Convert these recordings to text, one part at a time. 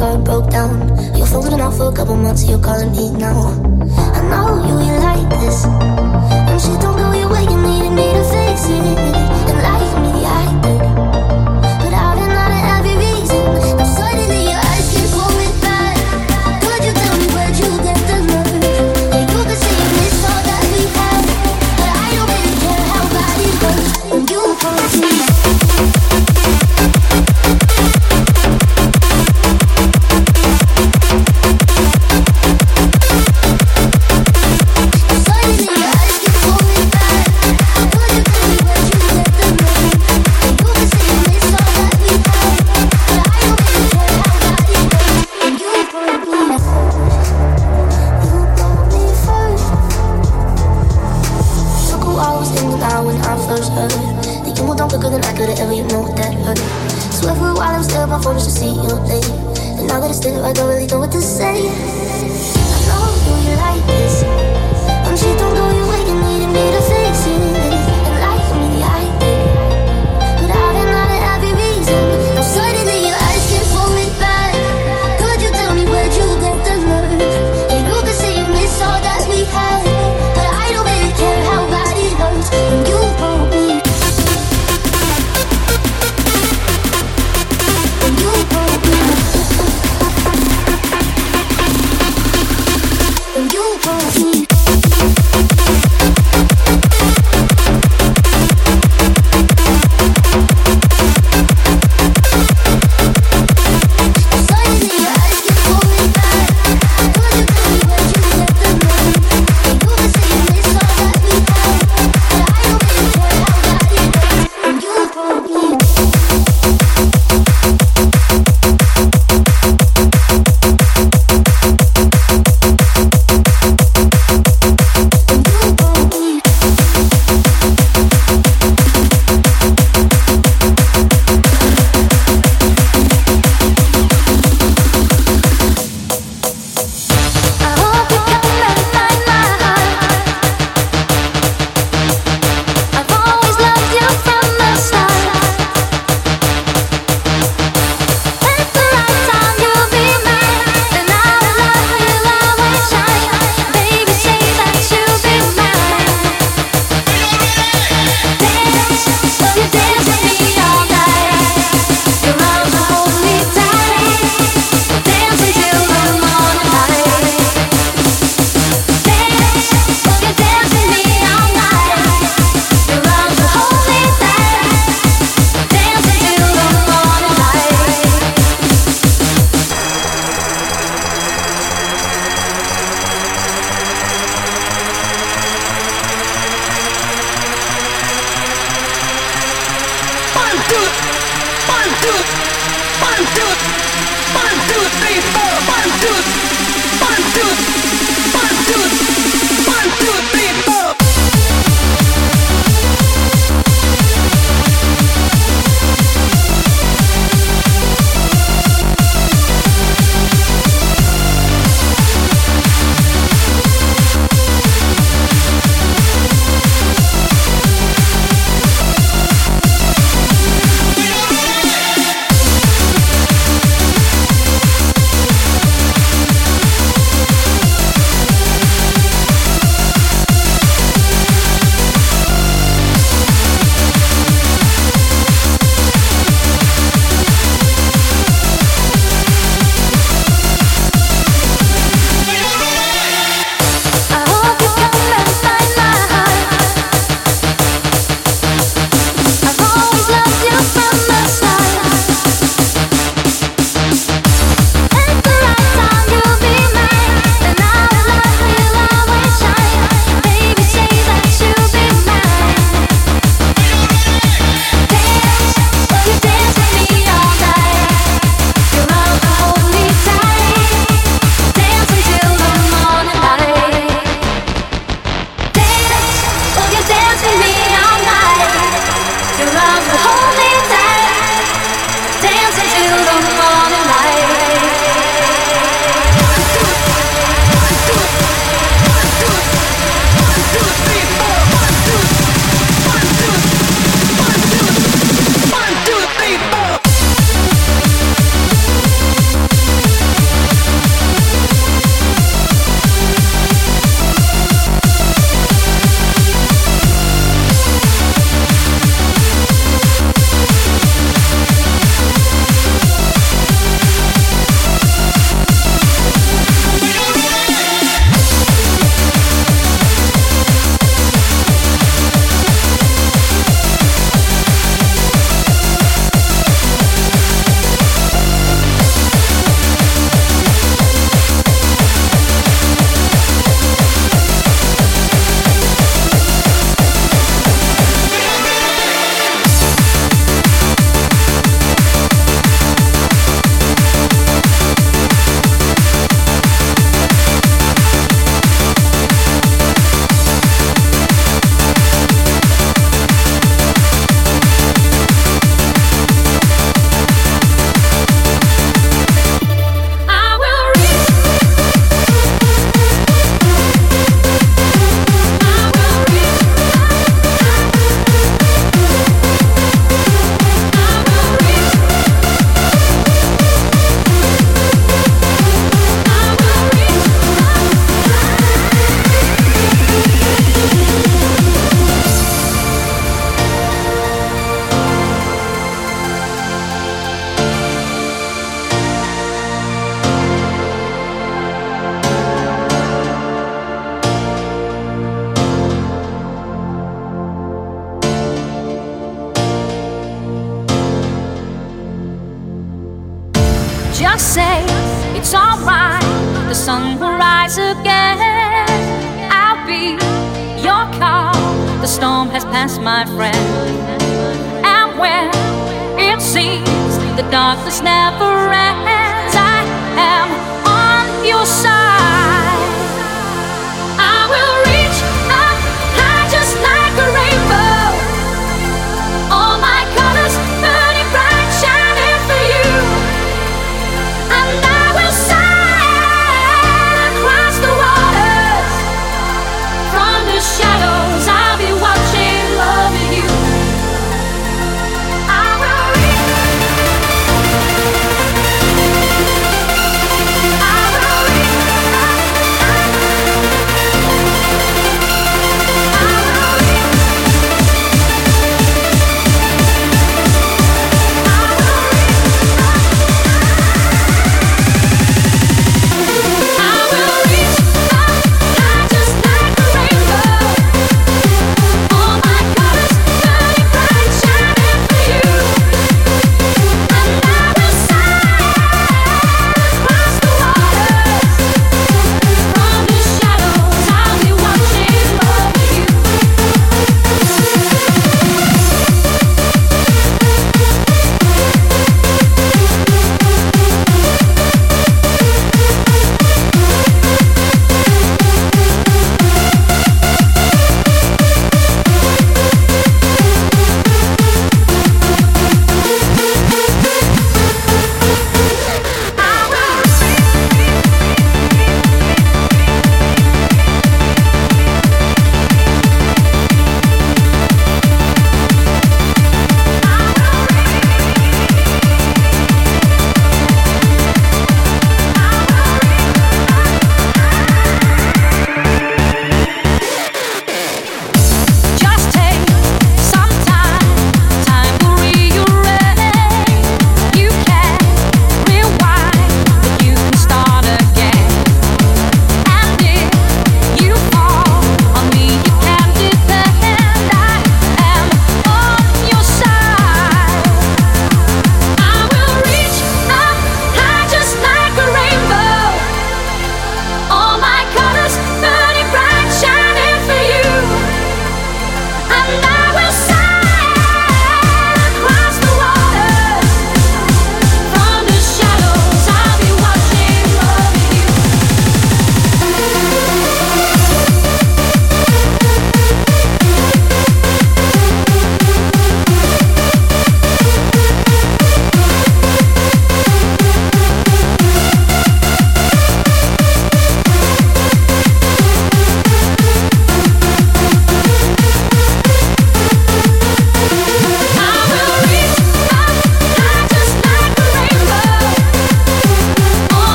car broke down. You folded it off for a couple months, you're calling me now. I know you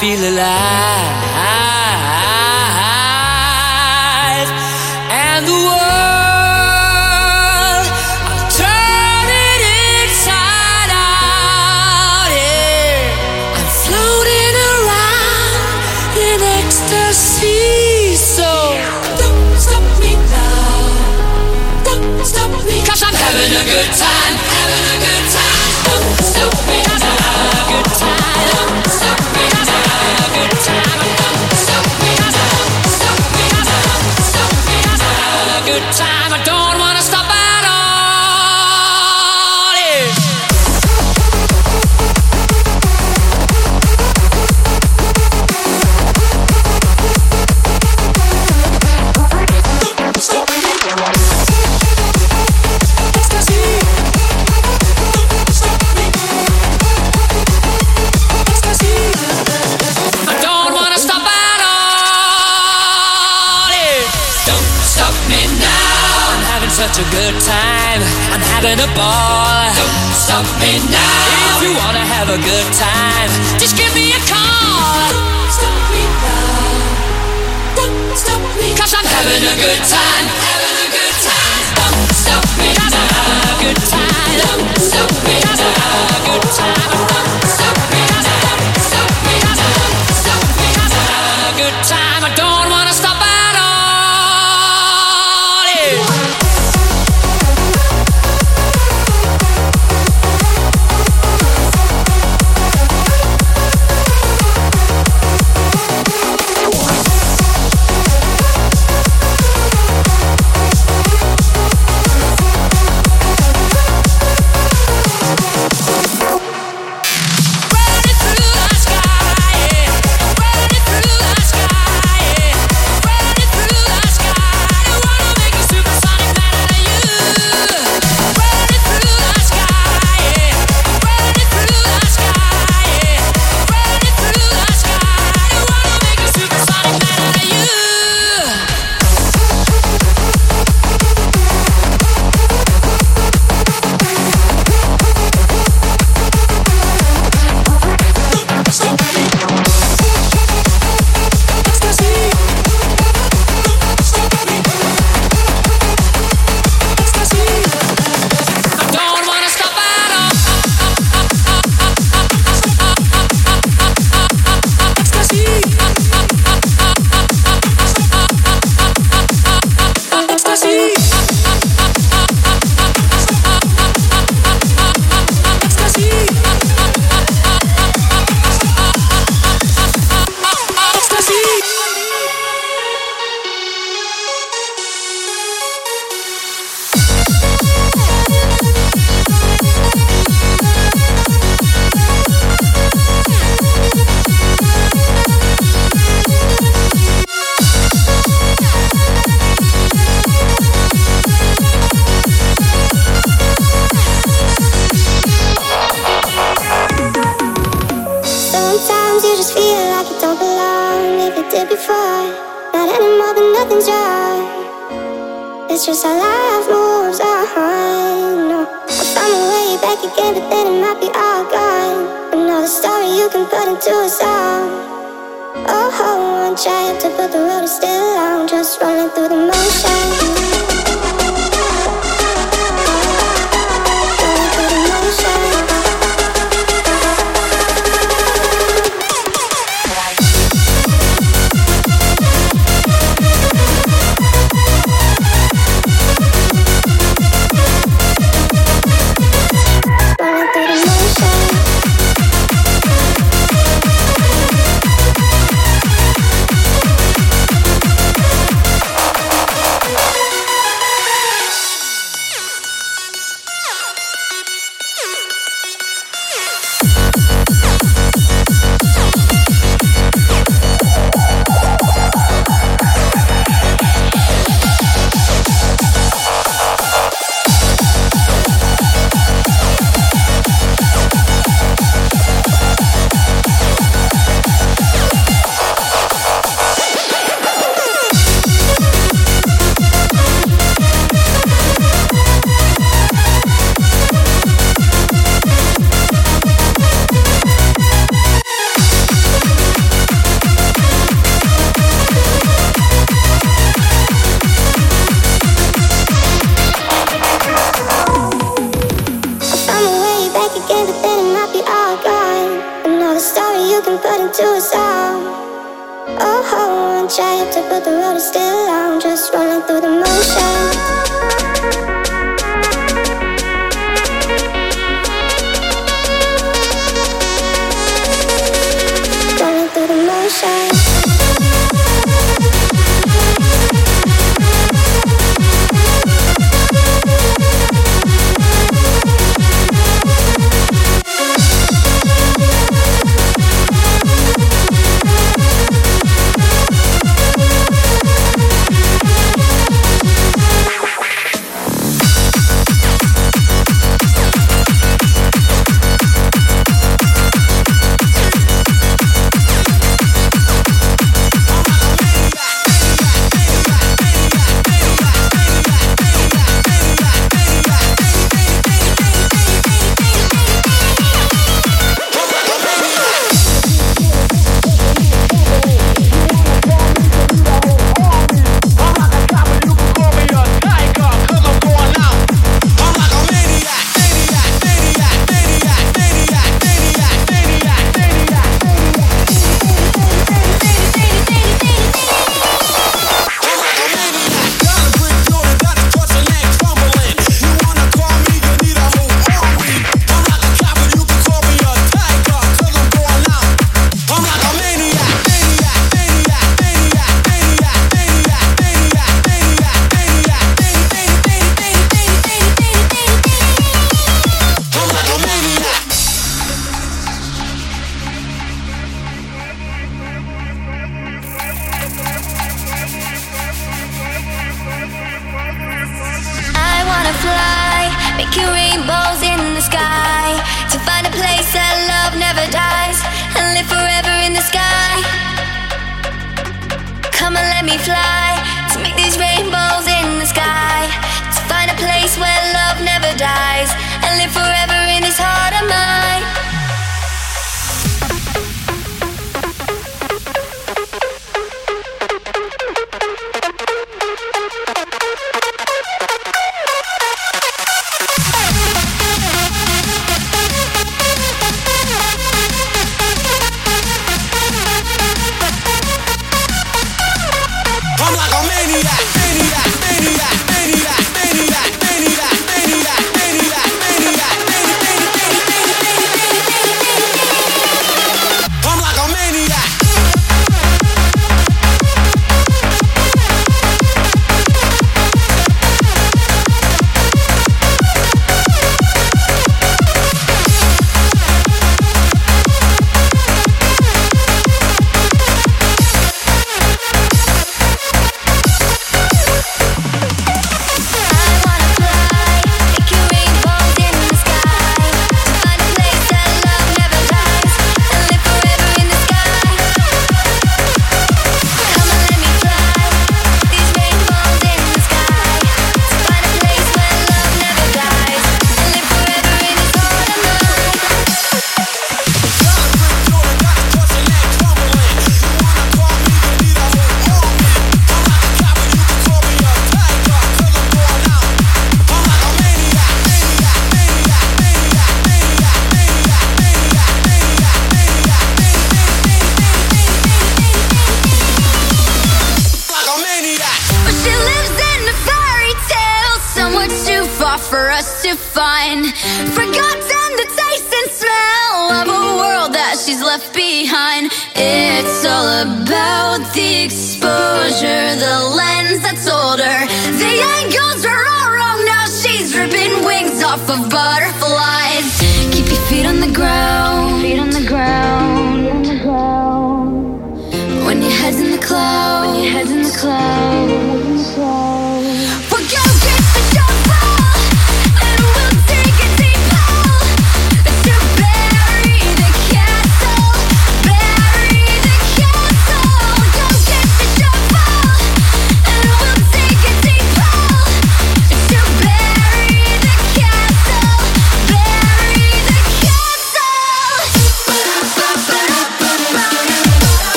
feel alive. good time. Having a ball. Don't stop me now. If you wanna have a good time, just give me a call. Don't stop me now. Don't stop me. Cause I'm having a good time. Having a good time. Don't stop me now. I'm good time. Don't stop me now. I'm good time.